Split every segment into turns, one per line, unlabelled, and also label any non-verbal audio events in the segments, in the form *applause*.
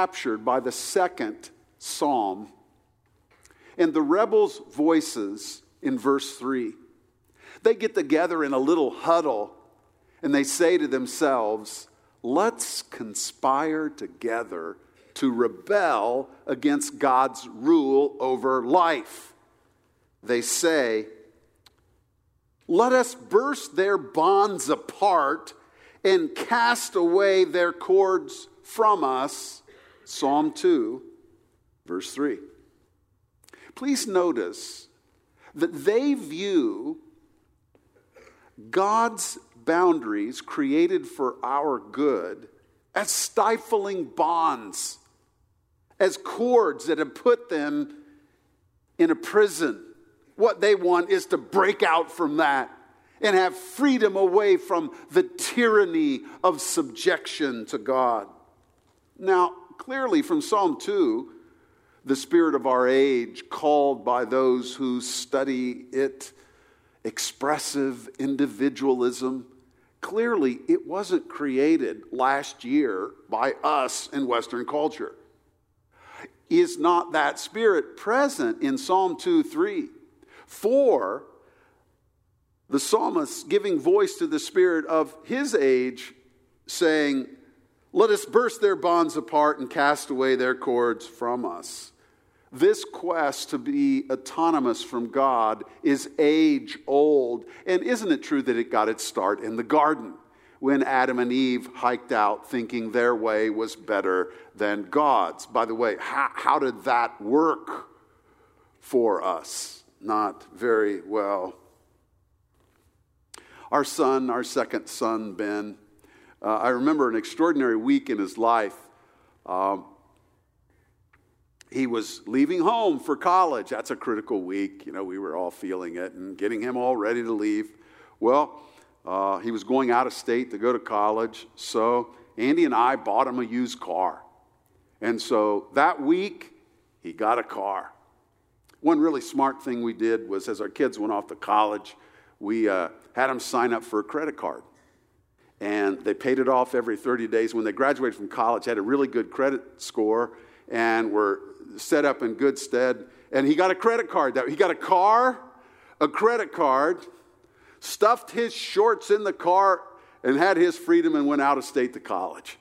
captured by the second psalm and the rebels' voices in verse 3. They get together in a little huddle and they say to themselves, Let's conspire together to rebel against God's rule over life. They say, Let us burst their bonds apart and cast away their cords from us. Psalm 2, verse 3. Please notice that they view God's boundaries created for our good as stifling bonds, as cords that have put them in a prison. What they want is to break out from that and have freedom away from the tyranny of subjection to God. Now, clearly from Psalm 2, the spirit of our age, called by those who study it, expressive individualism, clearly it wasn't created last year by us in Western culture. Is not that spirit present in Psalm 2 3? For the psalmist giving voice to the spirit of his age, saying, Let us burst their bonds apart and cast away their cords from us. This quest to be autonomous from God is age old. And isn't it true that it got its start in the garden when Adam and Eve hiked out thinking their way was better than God's? By the way, how, how did that work for us? Not very well. Our son, our second son, Ben, uh, I remember an extraordinary week in his life. Um, he was leaving home for college. That's a critical week. You know, we were all feeling it and getting him all ready to leave. Well, uh, he was going out of state to go to college. So Andy and I bought him a used car. And so that week, he got a car. One really smart thing we did was as our kids went off to college, we uh, had them sign up for a credit card. And they paid it off every 30 days. When they graduated from college, had a really good credit score and were set up in good stead. And he got a credit card. He got a car, a credit card, stuffed his shorts in the car, and had his freedom and went out of state to college.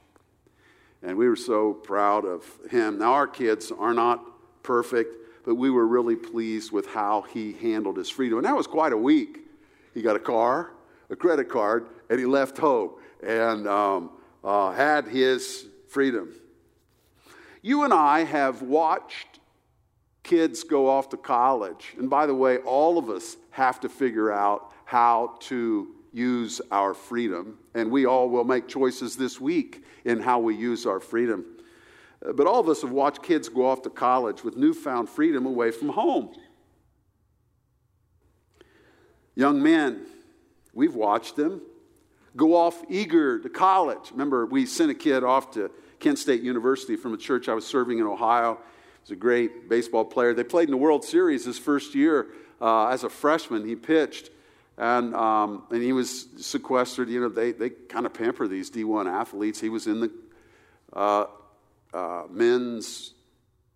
And we were so proud of him. Now, our kids are not perfect, but we were really pleased with how he handled his freedom. And that was quite a week. He got a car, a credit card, and he left home and um, uh, had his freedom. You and I have watched kids go off to college. And by the way, all of us have to figure out how to use our freedom. And we all will make choices this week in how we use our freedom. But all of us have watched kids go off to college with newfound freedom away from home. Young men, we've watched them go off eager to college. Remember, we sent a kid off to Kent State University from a church I was serving in Ohio. He was a great baseball player. They played in the World Series his first year uh, as a freshman. He pitched, and, um, and he was sequestered. You know, they, they kind of pamper these D1 athletes. He was in the uh, uh, men's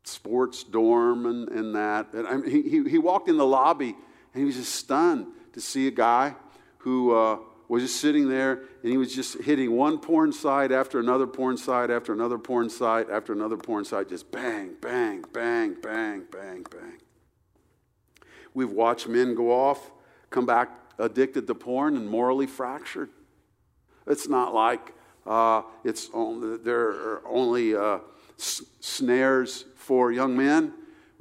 sports dorm and, and that. And I mean, he, he walked in the lobby, and he was just stunned to see a guy who uh, was just sitting there and he was just hitting one porn site after another porn site after another porn site after another porn site, just bang, bang, bang, bang, bang, bang. We've watched men go off, come back addicted to porn and morally fractured. It's not like uh, it's only, there are only uh, s- snares for young men.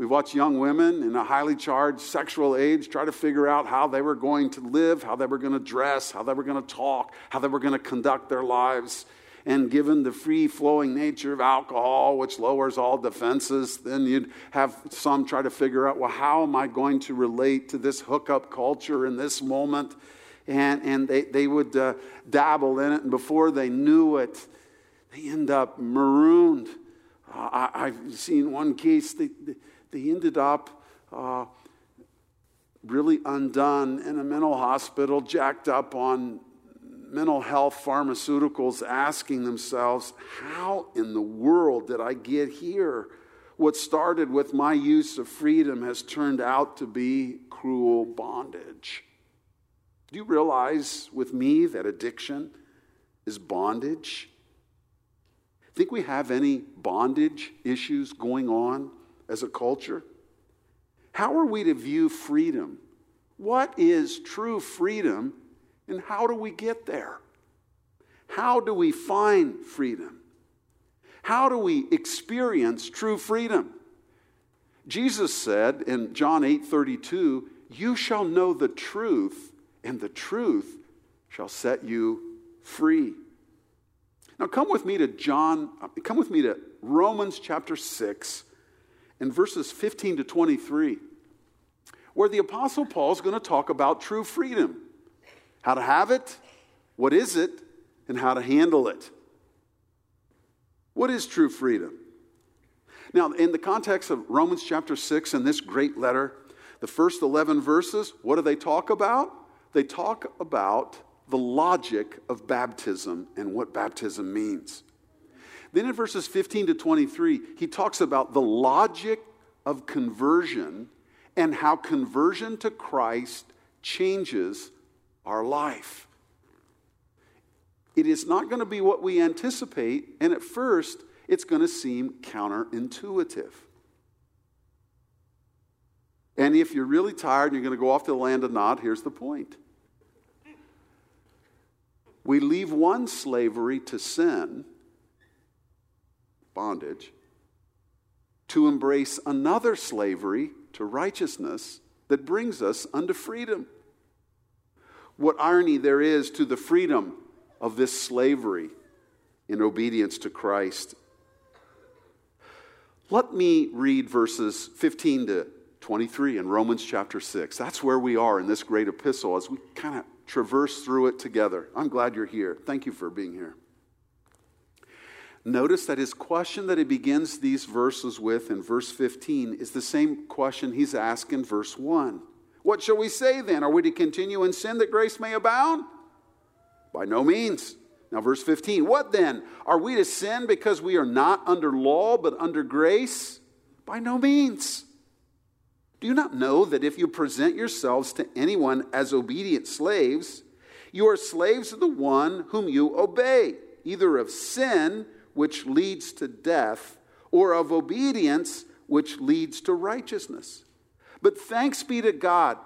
We watched young women in a highly charged sexual age try to figure out how they were going to live, how they were going to dress, how they were going to talk, how they were going to conduct their lives. And given the free flowing nature of alcohol, which lowers all defenses, then you'd have some try to figure out, well, how am I going to relate to this hookup culture in this moment? And, and they, they would uh, dabble in it, and before they knew it, they end up marooned. Uh, I, have seen one case, they, they they ended up uh, really undone in a mental hospital, jacked up on mental health pharmaceuticals asking themselves, How in the world did I get here? What started with my use of freedom has turned out to be cruel bondage. Do you realize with me that addiction is bondage? Think we have any bondage issues going on as a culture? How are we to view freedom? What is true freedom and how do we get there? How do we find freedom? How do we experience true freedom? Jesus said in John 8 32, You shall know the truth, and the truth shall set you free. Now come with me to John, uh, come with me to Romans chapter 6 and verses 15 to 23, where the Apostle Paul is going to talk about true freedom how to have it, what is it, and how to handle it. What is true freedom? Now, in the context of Romans chapter 6 and this great letter, the first 11 verses, what do they talk about? They talk about the logic of baptism and what baptism means. Then in verses 15 to 23, he talks about the logic of conversion and how conversion to Christ changes our life. It is not going to be what we anticipate, and at first, it's going to seem counterintuitive. And if you're really tired and you're going to go off to the land of Nod, here's the point. We leave one slavery to sin, bondage, to embrace another slavery to righteousness that brings us unto freedom what irony there is to the freedom of this slavery in obedience to Christ. Let me read verses 15 to 23 in Romans chapter 6. That's where we are in this great epistle as we kind of traverse through it together. I'm glad you're here. Thank you for being here. Notice that his question that he begins these verses with in verse 15 is the same question he's asked in verse 1. What shall we say then? Are we to continue in sin that grace may abound? By no means. Now, verse 15 What then? Are we to sin because we are not under law but under grace? By no means. Do you not know that if you present yourselves to anyone as obedient slaves, you are slaves of the one whom you obey, either of sin, which leads to death, or of obedience, which leads to righteousness? But thanks be to God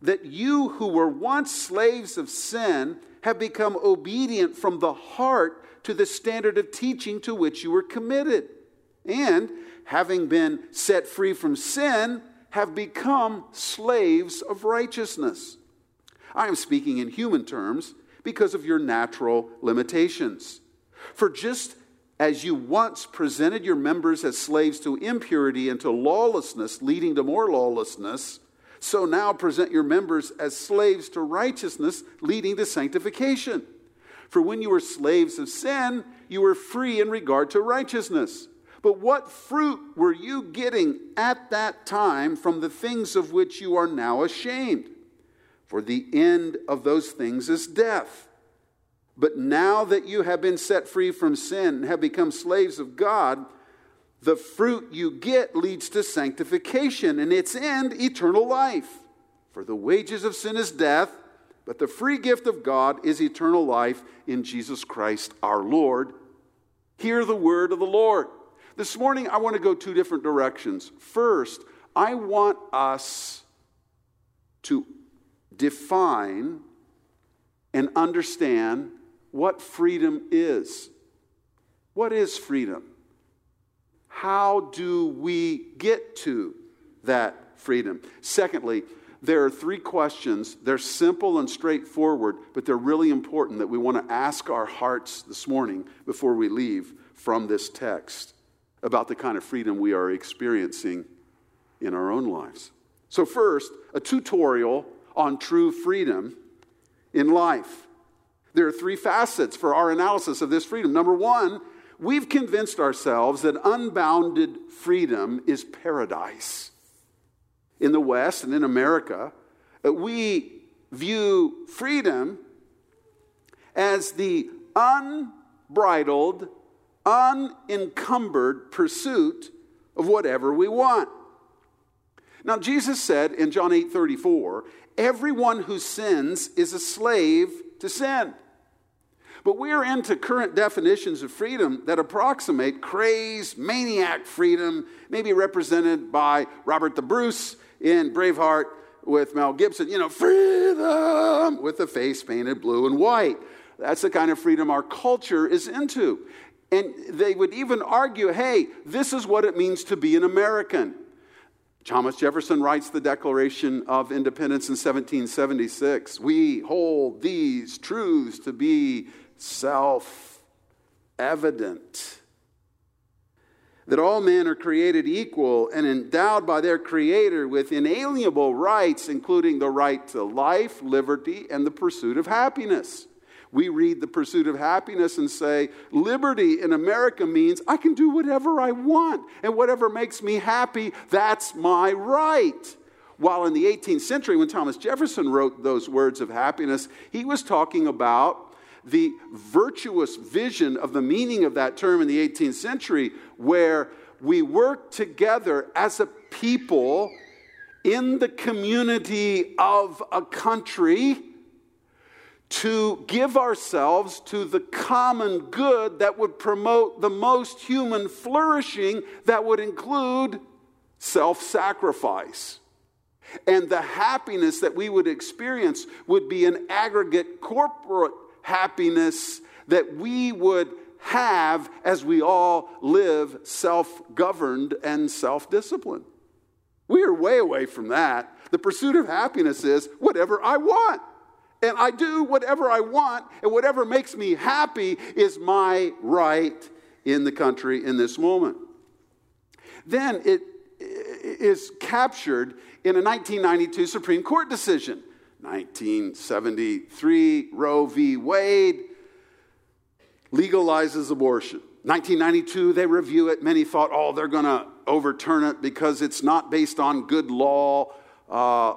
that you who were once slaves of sin have become obedient from the heart to the standard of teaching to which you were committed. And having been set free from sin, have become slaves of righteousness. I am speaking in human terms because of your natural limitations. For just as you once presented your members as slaves to impurity and to lawlessness, leading to more lawlessness, so now present your members as slaves to righteousness, leading to sanctification. For when you were slaves of sin, you were free in regard to righteousness. But what fruit were you getting at that time from the things of which you are now ashamed? For the end of those things is death. But now that you have been set free from sin and have become slaves of God, the fruit you get leads to sanctification and its end, eternal life. For the wages of sin is death, but the free gift of God is eternal life in Jesus Christ our Lord. Hear the word of the Lord. This morning, I want to go two different directions. First, I want us to define and understand what freedom is. What is freedom? How do we get to that freedom? Secondly, there are three questions. They're simple and straightforward, but they're really important that we want to ask our hearts this morning before we leave from this text about the kind of freedom we are experiencing in our own lives. So, first, a tutorial on true freedom in life. There are three facets for our analysis of this freedom. Number one, we've convinced ourselves that unbounded freedom is paradise. In the West and in America, uh, we view freedom as the unbridled, unencumbered pursuit of whatever we want. Now, Jesus said in John 8 34, everyone who sins is a slave to sin. But we are into current definitions of freedom that approximate crazed, maniac freedom, maybe represented by Robert the Bruce in Braveheart with Mel Gibson. You know, freedom with the face painted blue and white. That's the kind of freedom our culture is into. And they would even argue hey, this is what it means to be an American. Thomas Jefferson writes the Declaration of Independence in 1776. We hold these truths to be self evident. That all men are created equal and endowed by their Creator with inalienable rights, including the right to life, liberty, and the pursuit of happiness. We read the pursuit of happiness and say, liberty in America means I can do whatever I want, and whatever makes me happy, that's my right. While in the 18th century, when Thomas Jefferson wrote those words of happiness, he was talking about the virtuous vision of the meaning of that term in the 18th century, where we work together as a people in the community of a country to give ourselves to the common good that would promote the most human flourishing, that would include self sacrifice. And the happiness that we would experience would be an aggregate corporate happiness that we would have as we all live self governed and self disciplined. We are way away from that. The pursuit of happiness is whatever I want. And I do whatever I want, and whatever makes me happy is my right in the country in this moment. Then it is captured in a 1992 Supreme Court decision. 1973, Roe v. Wade legalizes abortion. 1992, they review it. Many thought, oh, they're going to overturn it because it's not based on good law. Uh,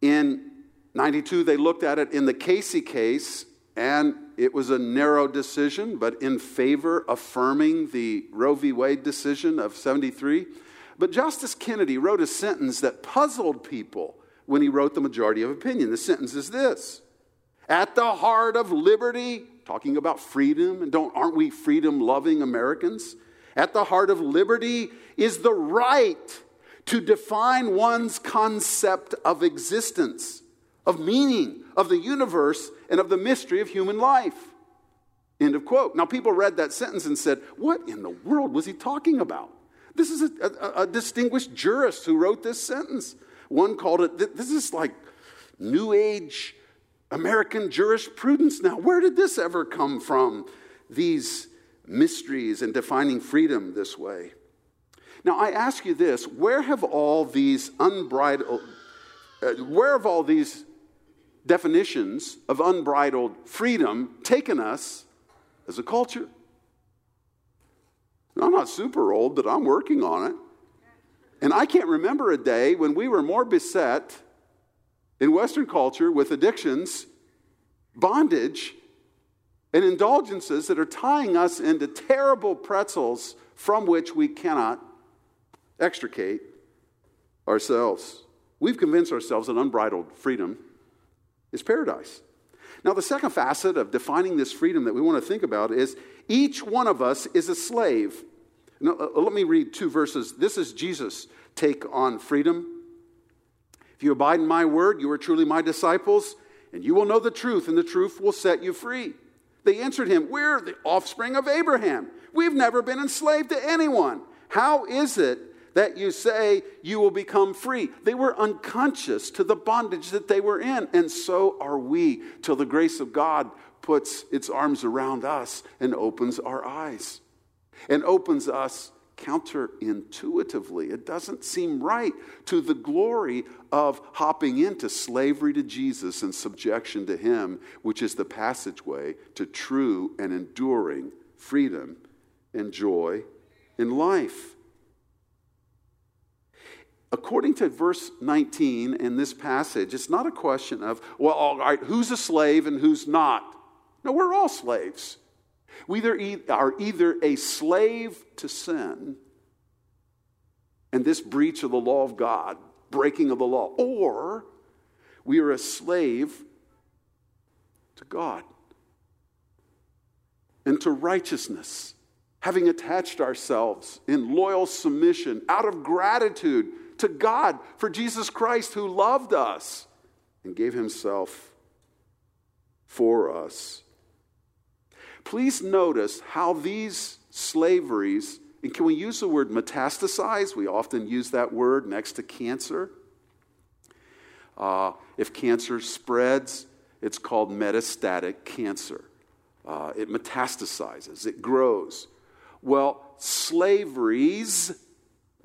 in 92, they looked at it in the Casey case, and it was a narrow decision, but in favor, affirming the Roe v. Wade decision of 73. But Justice Kennedy wrote a sentence that puzzled people when he wrote the majority of opinion. The sentence is this At the heart of liberty, talking about freedom, and don't, aren't we freedom loving Americans? At the heart of liberty is the right to define one's concept of existence, of meaning, of the universe, and of the mystery of human life. End of quote. Now, people read that sentence and said, What in the world was he talking about? This is a, a, a distinguished jurist who wrote this sentence. One called it, this is like New Age American jurisprudence now. Where did this ever come from? These mysteries and defining freedom this way. Now, I ask you this where have all these unbridled, uh, where have all these definitions of unbridled freedom taken us as a culture? I'm not super old, but I'm working on it. And I can't remember a day when we were more beset in Western culture with addictions, bondage, and indulgences that are tying us into terrible pretzels from which we cannot extricate ourselves. We've convinced ourselves that unbridled freedom is paradise. Now, the second facet of defining this freedom that we want to think about is each one of us is a slave. Now, uh, let me read two verses. This is Jesus' take on freedom. If you abide in my word, you are truly my disciples, and you will know the truth, and the truth will set you free. They answered him, We're the offspring of Abraham. We've never been enslaved to anyone. How is it that you say you will become free. They were unconscious to the bondage that they were in, and so are we, till the grace of God puts its arms around us and opens our eyes and opens us counterintuitively. It doesn't seem right to the glory of hopping into slavery to Jesus and subjection to Him, which is the passageway to true and enduring freedom and joy in life. According to verse 19 in this passage, it's not a question of, well, all right, who's a slave and who's not? No, we're all slaves. We either are either a slave to sin and this breach of the law of God, breaking of the law, or we are a slave to God and to righteousness, having attached ourselves in loyal submission out of gratitude to God for Jesus Christ who loved us and gave himself for us. Please notice how these slaveries, and can we use the word metastasize? We often use that word next to cancer. Uh, if cancer spreads, it's called metastatic cancer. Uh, it metastasizes, it grows. Well, slaveries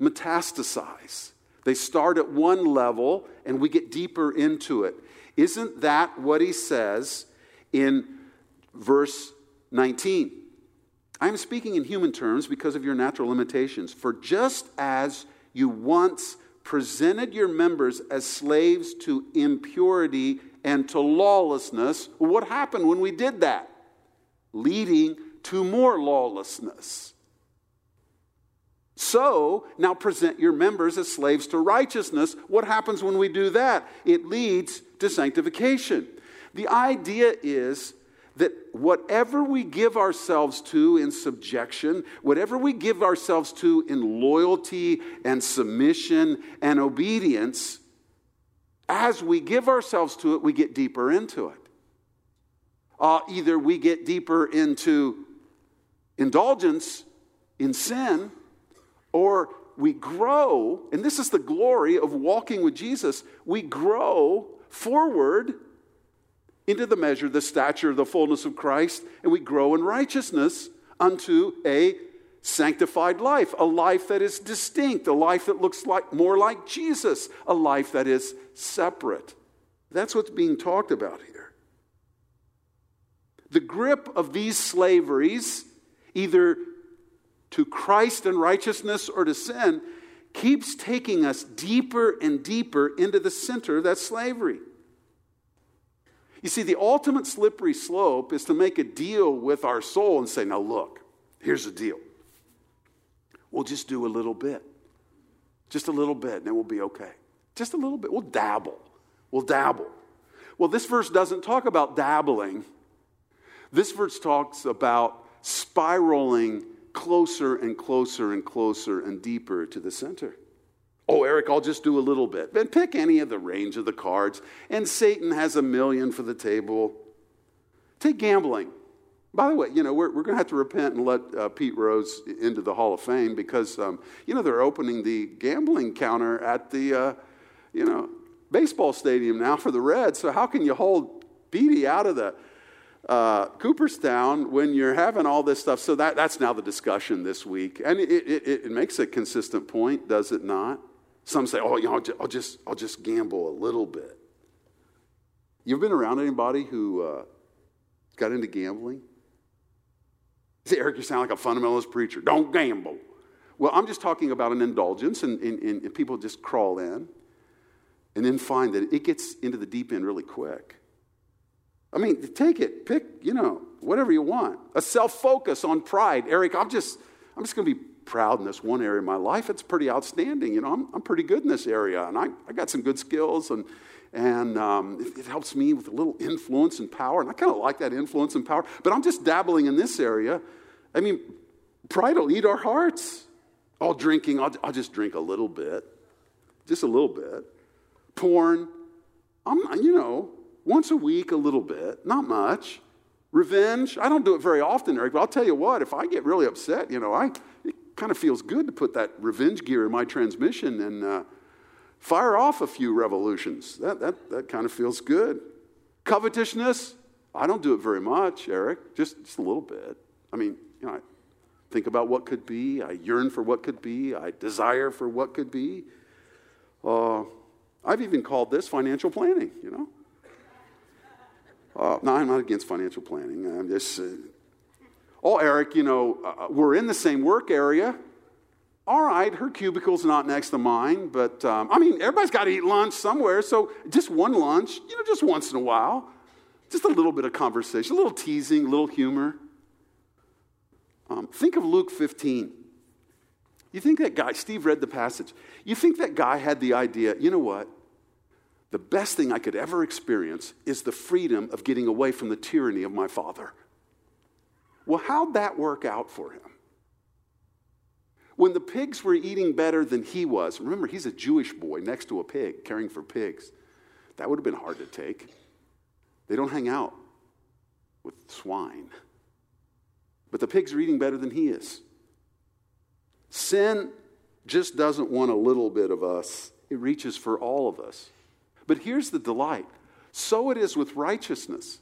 metastasize. They start at one level and we get deeper into it. Isn't that what he says in verse 19? I am speaking in human terms because of your natural limitations. For just as you once presented your members as slaves to impurity and to lawlessness, what happened when we did that? Leading to more lawlessness. So now present your members as slaves to righteousness. What happens when we do that? It leads to sanctification. The idea is that whatever we give ourselves to in subjection, whatever we give ourselves to in loyalty and submission and obedience, as we give ourselves to it, we get deeper into it. Uh, either we get deeper into indulgence in sin or we grow, and this is the glory of walking with Jesus, we grow forward into the measure, the stature, the fullness of Christ, and we grow in righteousness unto a sanctified life, a life that is distinct, a life that looks like more like Jesus, a life that is separate. That's what's being talked about here. The grip of these slaveries, either to Christ and righteousness or to sin keeps taking us deeper and deeper into the center of that slavery. You see, the ultimate slippery slope is to make a deal with our soul and say, now look, here's the deal. We'll just do a little bit. Just a little bit, and then we'll be okay. Just a little bit. We'll dabble. We'll dabble. Well, this verse doesn't talk about dabbling. This verse talks about spiraling closer and closer and closer and deeper to the center. Oh, Eric, I'll just do a little bit. Then pick any of the range of the cards, and Satan has a million for the table. Take gambling. By the way, you know, we're, we're going to have to repent and let uh, Pete Rose into the Hall of Fame because, um, you know, they're opening the gambling counter at the, uh, you know, baseball stadium now for the Reds. So how can you hold Petey out of the uh, Cooperstown when you're having all this stuff. So that, that's now the discussion this week. And it, it, it makes a consistent point, does it not? Some say, oh, you know, I'll just, I'll just, gamble a little bit. You've been around anybody who uh, got into gambling? Say, Eric, you sound like a fundamentalist preacher. Don't gamble. Well, I'm just talking about an indulgence, and, and, and people just crawl in and then find that it gets into the deep end really quick. I mean, take it, pick, you know, whatever you want. A self focus on pride. Eric, I'm just, I'm just going to be proud in this one area of my life. It's pretty outstanding. You know, I'm, I'm pretty good in this area, and I, I got some good skills, and, and um, it, it, helps me with a little influence and power. And I kind of like that influence and power, but I'm just dabbling in this area. I mean, pride will eat our hearts. All drinking, I'll, I'll just drink a little bit, just a little bit. Porn, I'm, you know, once a week, a little bit, not much. Revenge, I don't do it very often, Eric, but I'll tell you what, if I get really upset, you know, I, it kind of feels good to put that revenge gear in my transmission and uh, fire off a few revolutions. That, that, that kind of feels good. Covetousness, I don't do it very much, Eric, just, just a little bit. I mean, you know, I think about what could be, I yearn for what could be, I desire for what could be. Uh, I've even called this financial planning, you know. Uh, no, I'm not against financial planning. I'm just, uh, oh, Eric, you know, uh, we're in the same work area. all right, her cubicle's not next to mine, but um, I mean, everybody's got to eat lunch somewhere, so just one lunch, you know, just once in a while, just a little bit of conversation, a little teasing, a little humor. Um, think of Luke 15. You think that guy, Steve read the passage, you think that guy had the idea, you know what? The best thing I could ever experience is the freedom of getting away from the tyranny of my father. Well, how'd that work out for him? When the pigs were eating better than he was, remember, he's a Jewish boy next to a pig, caring for pigs. That would have been hard to take. They don't hang out with swine. But the pigs are eating better than he is. Sin just doesn't want a little bit of us, it reaches for all of us. But here's the delight so it is with righteousness.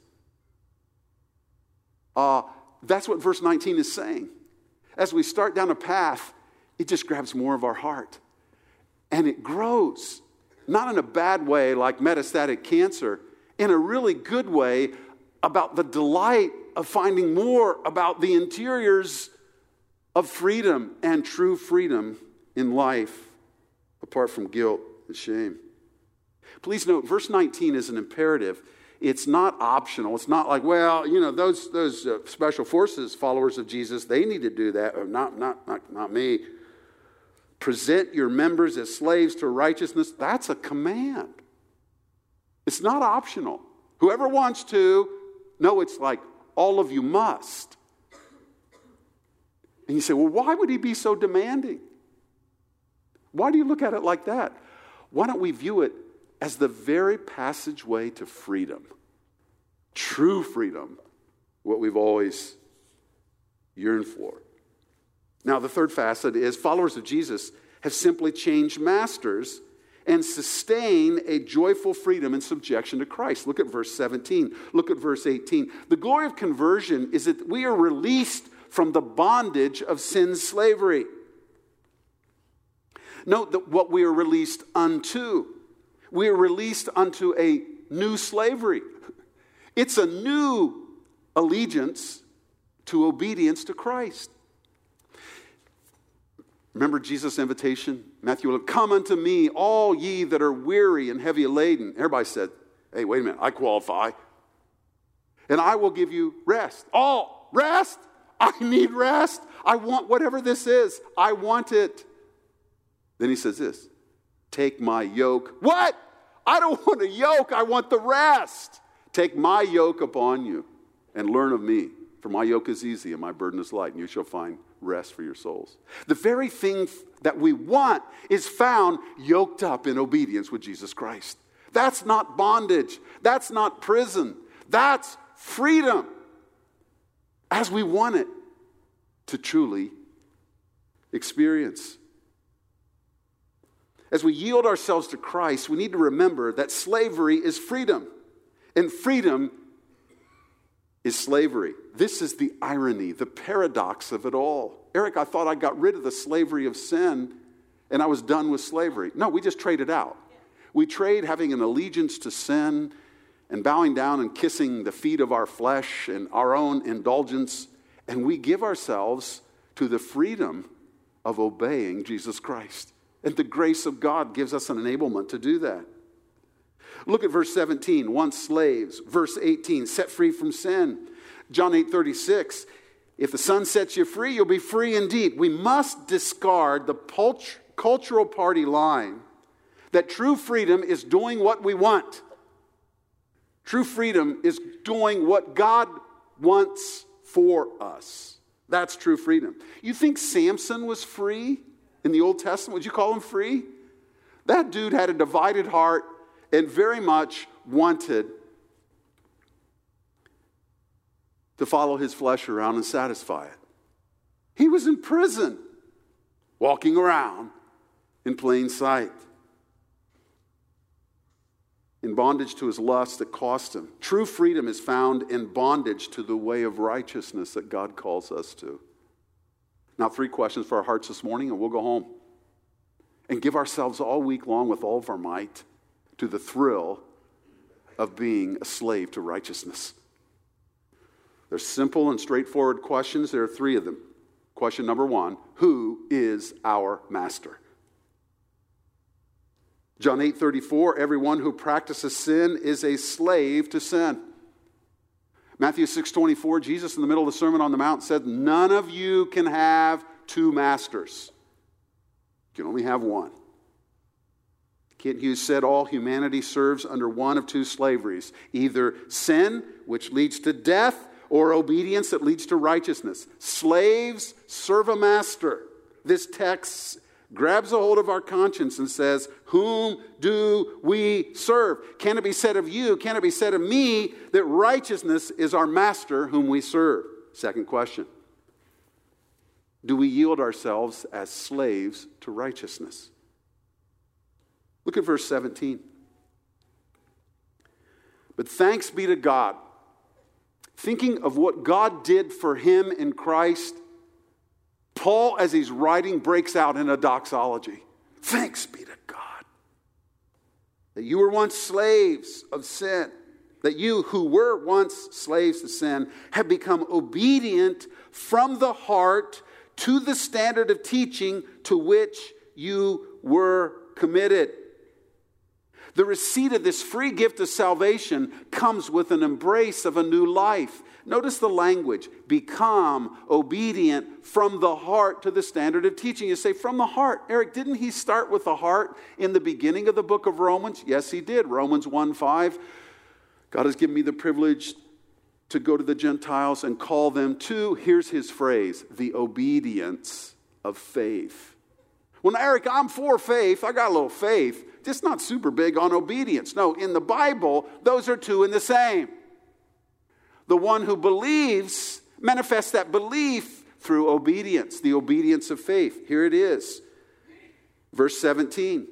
Uh, that's what verse 19 is saying. As we start down a path, it just grabs more of our heart. And it grows, not in a bad way like metastatic cancer, in a really good way about the delight of finding more about the interiors of freedom and true freedom in life apart from guilt and shame. Please note, verse 19 is an imperative. It's not optional. It's not like, well, you know, those, those uh, special forces followers of Jesus, they need to do that. Or not, not, not, not me. Present your members as slaves to righteousness. That's a command. It's not optional. Whoever wants to, no, it's like all of you must. And you say, well, why would he be so demanding? Why do you look at it like that? Why don't we view it as the very passageway to freedom? True freedom, what we've always yearned for. Now, the third facet is followers of Jesus have simply changed masters and sustain a joyful freedom and subjection to Christ. Look at verse 17. Look at verse 18. The glory of conversion is that we are released from the bondage of sin's slavery. Note that what we are released unto. We are released unto a new slavery. *laughs* It's a new allegiance to obedience to Christ. Remember Jesus' invitation? Matthew, come unto me, all ye that are weary and heavy laden. Everybody said, hey, wait a minute, I qualify. And I will give you rest. All rest? I *laughs* need rest. I want whatever this is. I want it. Then he says this Take my yoke. What? I don't want a yoke. I want the rest. Take my yoke upon you and learn of me. For my yoke is easy and my burden is light, and you shall find rest for your souls. The very thing that we want is found yoked up in obedience with Jesus Christ. That's not bondage. That's not prison. That's freedom as we want it to truly experience. As we yield ourselves to Christ, we need to remember that slavery is freedom, and freedom is slavery. This is the irony, the paradox of it all. Eric, I thought I got rid of the slavery of sin and I was done with slavery. No, we just traded out. We trade having an allegiance to sin and bowing down and kissing the feet of our flesh and our own indulgence, and we give ourselves to the freedom of obeying Jesus Christ. And the grace of God gives us an enablement to do that. Look at verse 17, once slaves. Verse 18, set free from sin. John 8 36, if the Son sets you free, you'll be free indeed. We must discard the cultural party line that true freedom is doing what we want. True freedom is doing what God wants for us. That's true freedom. You think Samson was free in the Old Testament? Would you call him free? That dude had a divided heart and very much wanted to follow his flesh around and satisfy it. He was in prison, walking around in plain sight, in bondage to his lust that cost him. True freedom is found in bondage to the way of righteousness that God calls us to. Now, three questions for our hearts this morning, and we'll go home and give ourselves all week long with all of our might to the thrill of being a slave to righteousness. They're simple and straightforward questions. There are three of them. Question number one Who is our master? John 8 34, everyone who practices sin is a slave to sin. Matthew 6 24, Jesus in the middle of the Sermon on the Mount said, None of you can have two masters. You can only have one. Kent Hughes said all humanity serves under one of two slaveries either sin, which leads to death, or obedience that leads to righteousness. Slaves serve a master. This text grabs a hold of our conscience and says, Whom do we serve? Can it be said of you, can it be said of me, that righteousness is our master whom we serve? Second question Do we yield ourselves as slaves to righteousness? Look at verse 17. But thanks be to God. Thinking of what God did for him in Christ, Paul, as he's writing, breaks out in a doxology. Thanks be to God that you were once slaves of sin, that you who were once slaves to sin have become obedient from the heart to the standard of teaching to which you were committed. The receipt of this free gift of salvation comes with an embrace of a new life. Notice the language become obedient from the heart to the standard of teaching. You say, from the heart. Eric, didn't he start with the heart in the beginning of the book of Romans? Yes, he did. Romans 1 5. God has given me the privilege to go to the Gentiles and call them to, here's his phrase, the obedience of faith. Well, Eric, I'm for faith. I got a little faith just not super big on obedience. No, in the Bible, those are two in the same. The one who believes manifests that belief through obedience, the obedience of faith. Here it is. Verse 17.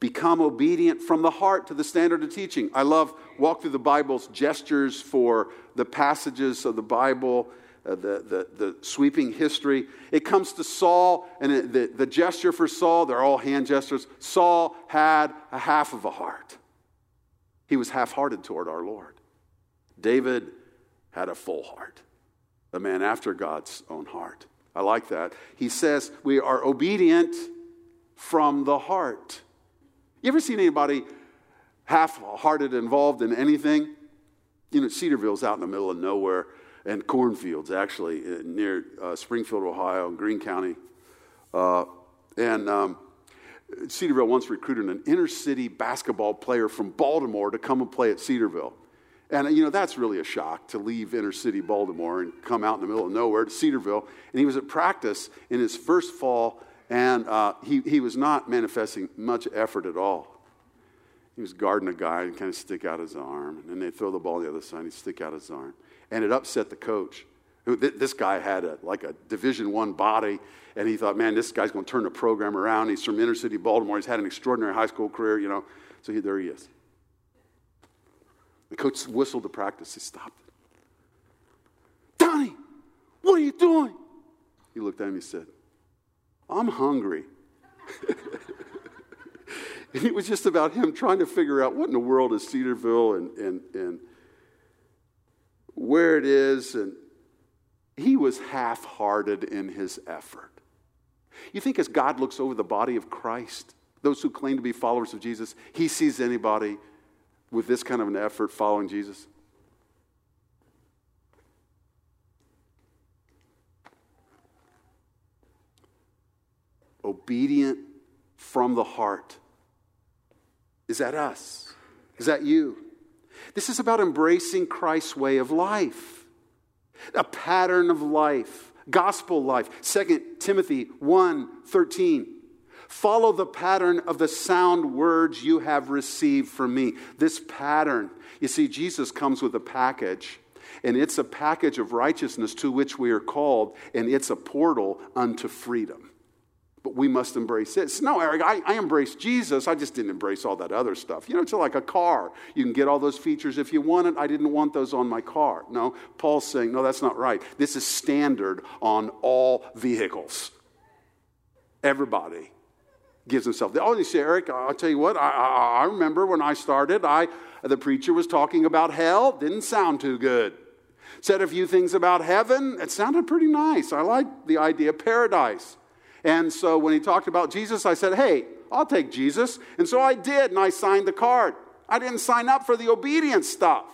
Become obedient from the heart to the standard of teaching. I love Walk Thru the Bible's gestures for the passages of the Bible uh, the, the, the sweeping history. It comes to Saul, and it, the, the gesture for Saul, they're all hand gestures. Saul had a half of a heart, he was half hearted toward our Lord. David had a full heart, a man after God's own heart. I like that. He says we are obedient from the heart. You ever seen anybody half hearted involved in anything? You know, Cedarville's out in the middle of nowhere and cornfields, actually, uh, near uh, Springfield, Ohio, Greene County. Uh, and um, Cedarville once recruited an inner city basketball player from Baltimore to come and play at Cedarville. And, you know, that's really a shock to leave inner city Baltimore and come out in the middle of nowhere to Cedarville. And he was at practice in his first fall, and uh, he, he was not manifesting much effort at all. He was guarding a guy and kind of stick out his arm. And then they throw the ball the other side, and he'd stick out his arm and it upset the coach. Who this guy had a, like a Division One body, and he thought, man, this guy's going to turn the program around. He's from inner city Baltimore. He's had an extraordinary high school career, you know. So he, there he is. The coach whistled to practice. He stopped. Donnie, what are you doing? He looked at him. He said, I'm hungry. *laughs* and it was just about him trying to figure out what in the world is Cedarville and, and, and where it is, and he was half hearted in his effort. You think as God looks over the body of Christ, those who claim to be followers of Jesus, he sees anybody with this kind of an effort following Jesus? Obedient from the heart. Is that us? Is that you? This is about embracing Christ's way of life, a pattern of life, gospel life. 2 Timothy 1 13. Follow the pattern of the sound words you have received from me. This pattern, you see, Jesus comes with a package, and it's a package of righteousness to which we are called, and it's a portal unto freedom but we must embrace it. No, Eric, I, I embraced Jesus. I just didn't embrace all that other stuff. You know, it's like a car. You can get all those features if you want it. I didn't want those on my car. No, Paul's saying, no, that's not right. This is standard on all vehicles. Everybody gives himself. Oh, you say, Eric, I'll tell you what, I, I, I remember when I started, I, the preacher was talking about hell. Didn't sound too good. Said a few things about heaven. It sounded pretty nice. I like the idea of paradise. And so when he talked about Jesus, I said, hey, I'll take Jesus. And so I did, and I signed the card. I didn't sign up for the obedience stuff.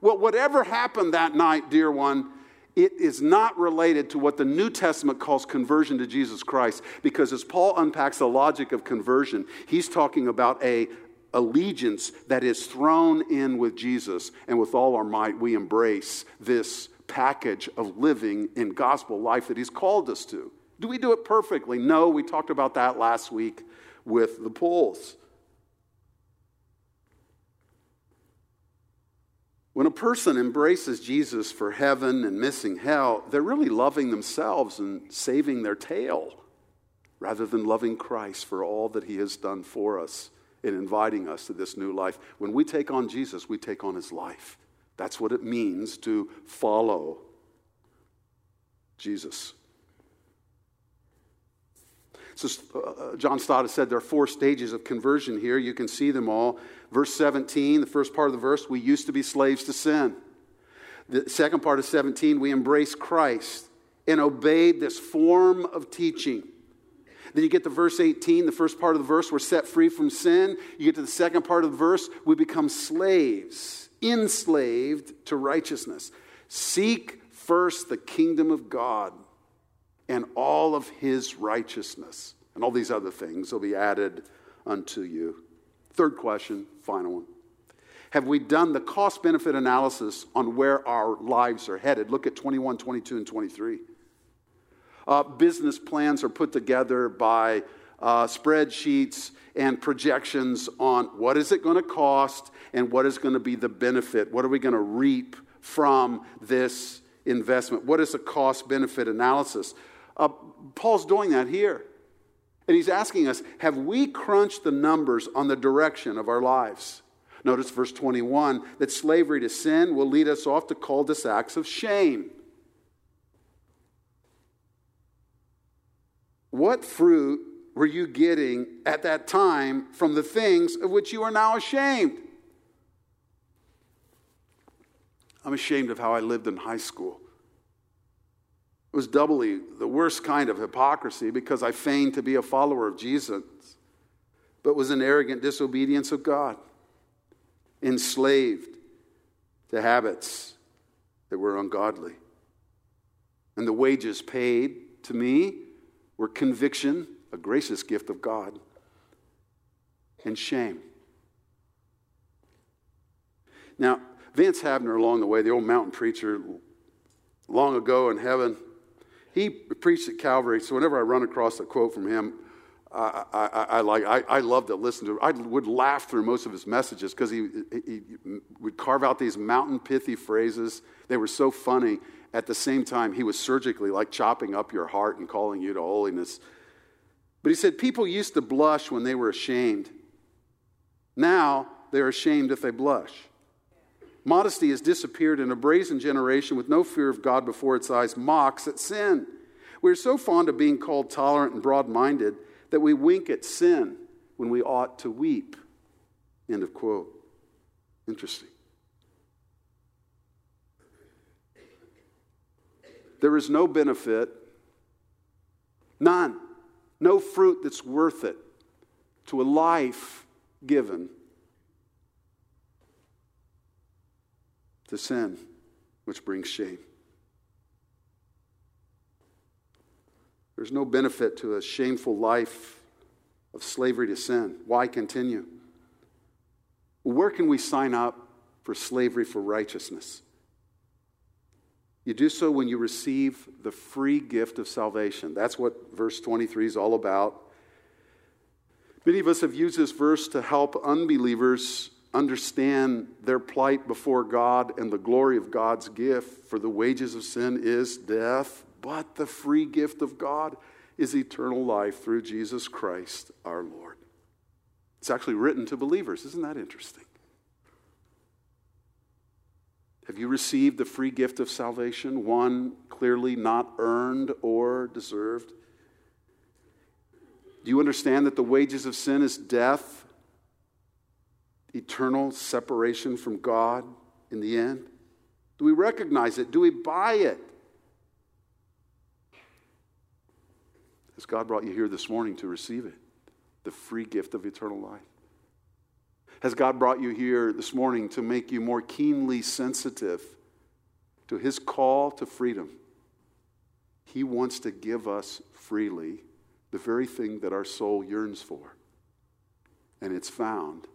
Well, whatever happened that night, dear one, it is not related to what the New Testament calls conversion to Jesus Christ. Because as Paul unpacks the logic of conversion, he's talking about a allegiance that is thrown in with Jesus. And with all our might, we embrace this package of living in gospel life that he's called us to. Do we do it perfectly? No, we talked about that last week with the polls. When a person embraces Jesus for heaven and missing hell, they're really loving themselves and saving their tail rather than loving Christ for all that he has done for us in inviting us to this new life. When we take on Jesus, we take on his life. That's what it means to follow Jesus. So, uh, John Stott has said there are four stages of conversion here. You can see them all. Verse 17, the first part of the verse, we used to be slaves to sin. The second part of 17, we embraced Christ and obeyed this form of teaching. Then you get to verse 18, the first part of the verse, we're set free from sin. You get to the second part of the verse, we become slaves, enslaved to righteousness. Seek first the kingdom of God and all of his righteousness. And all these other things will be added unto you. Third question, final one. Have we done the cost benefit analysis on where our lives are headed? Look at 21, 22, and 23. Uh, business plans are put together by uh, spreadsheets and projections on what is it going to cost and what is going to be the benefit. What are we going to reap from this investment? What is a cost benefit analysis? Uh, Paul's doing that here. And he's asking us have we crunched the numbers on the direction of our lives? Notice verse 21 that slavery to sin will lead us off to cul de sacs of shame. What fruit were you getting at that time from the things of which you are now ashamed? I'm ashamed of how I lived in high school. It was doubly the worst kind of hypocrisy because I feigned to be a follower of Jesus, but was an arrogant disobedience of God, enslaved to habits that were ungodly. And the wages paid to me were conviction, a gracious gift of God, and shame. Now, Vance Havner, along the way, the old mountain preacher, long ago in heaven, he preached at Calvary, so whenever I run across a quote from him, I, I, I, like I, I love to listen to. I would laugh through most of his messages because he, he would carve out these mountain pithy phrases. They were so funny. At the same time, he was surgically like chopping up your heart and calling you to holiness. But he said people used to blush when they were ashamed. Now they're ashamed if they blush. Modesty has disappeared, and a brazen generation with no fear of God before its eyes mocks at sin. We're so fond of being called tolerant and broad minded that we wink at sin when we ought to weep. End of quote. Interesting. There is no benefit, none, no fruit that's worth it to a life given to sin, which brings shame. There's no benefit to a shameful life of slavery to sin. Why continue? Where can we sign up for slavery for righteousness? You do so when you receive the free gift of salvation. That's what verse 23 is all about. Many of us have used this verse to help unbelievers understand their plight before God and the glory of God's gift. For the wages of sin is death, but the free gift of God is eternal life through Jesus Christ our Lord. It's actually written to believers. Isn't that interesting? Have you received the free gift of salvation, one clearly not earned or deserved? Do you understand that the wages of sin is death? Eternal separation from God in the end? Do we recognize it? Do we buy it? Has God brought you here this morning to receive it? The free gift of eternal life. Has God brought you here this morning to make you more keenly sensitive to His call to freedom? He wants to give us freely the very thing that our soul yearns for. And it's found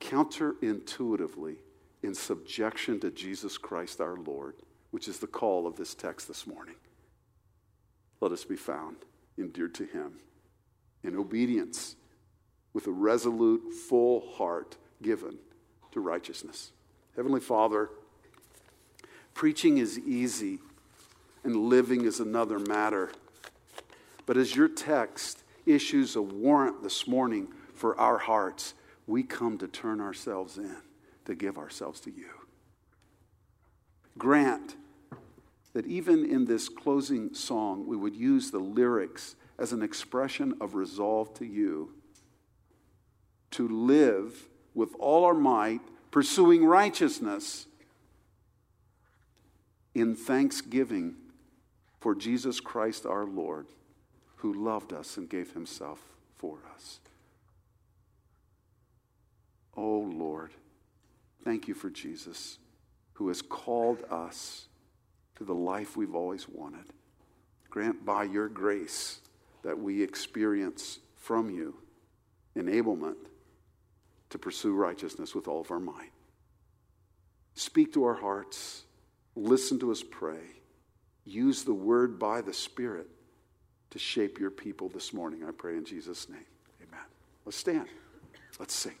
counterintuitively in subjection to Jesus Christ our Lord, which is the call of this text this morning. Let us be found endeared to Him in obedience with a resolute, full heart given to righteousness. Heavenly Father, preaching is easy and living is another matter. But as your text issues a warrant this morning for our hearts, we come to turn ourselves in, to give ourselves to you. Grant that even in this closing song, we would use the lyrics as an expression of resolve to you to live with all our might, pursuing righteousness in thanksgiving for Jesus Christ our Lord, who loved us and gave himself for us. Oh Lord, thank you for Jesus, who has called us to the life we've always wanted. Grant by your grace that we experience from you enablement to pursue righteousness with all of our might. Speak to our hearts, listen to us pray, use the word by the Spirit to shape your people this morning. I pray in Jesus' name. Amen. Let's stand. Let's sing.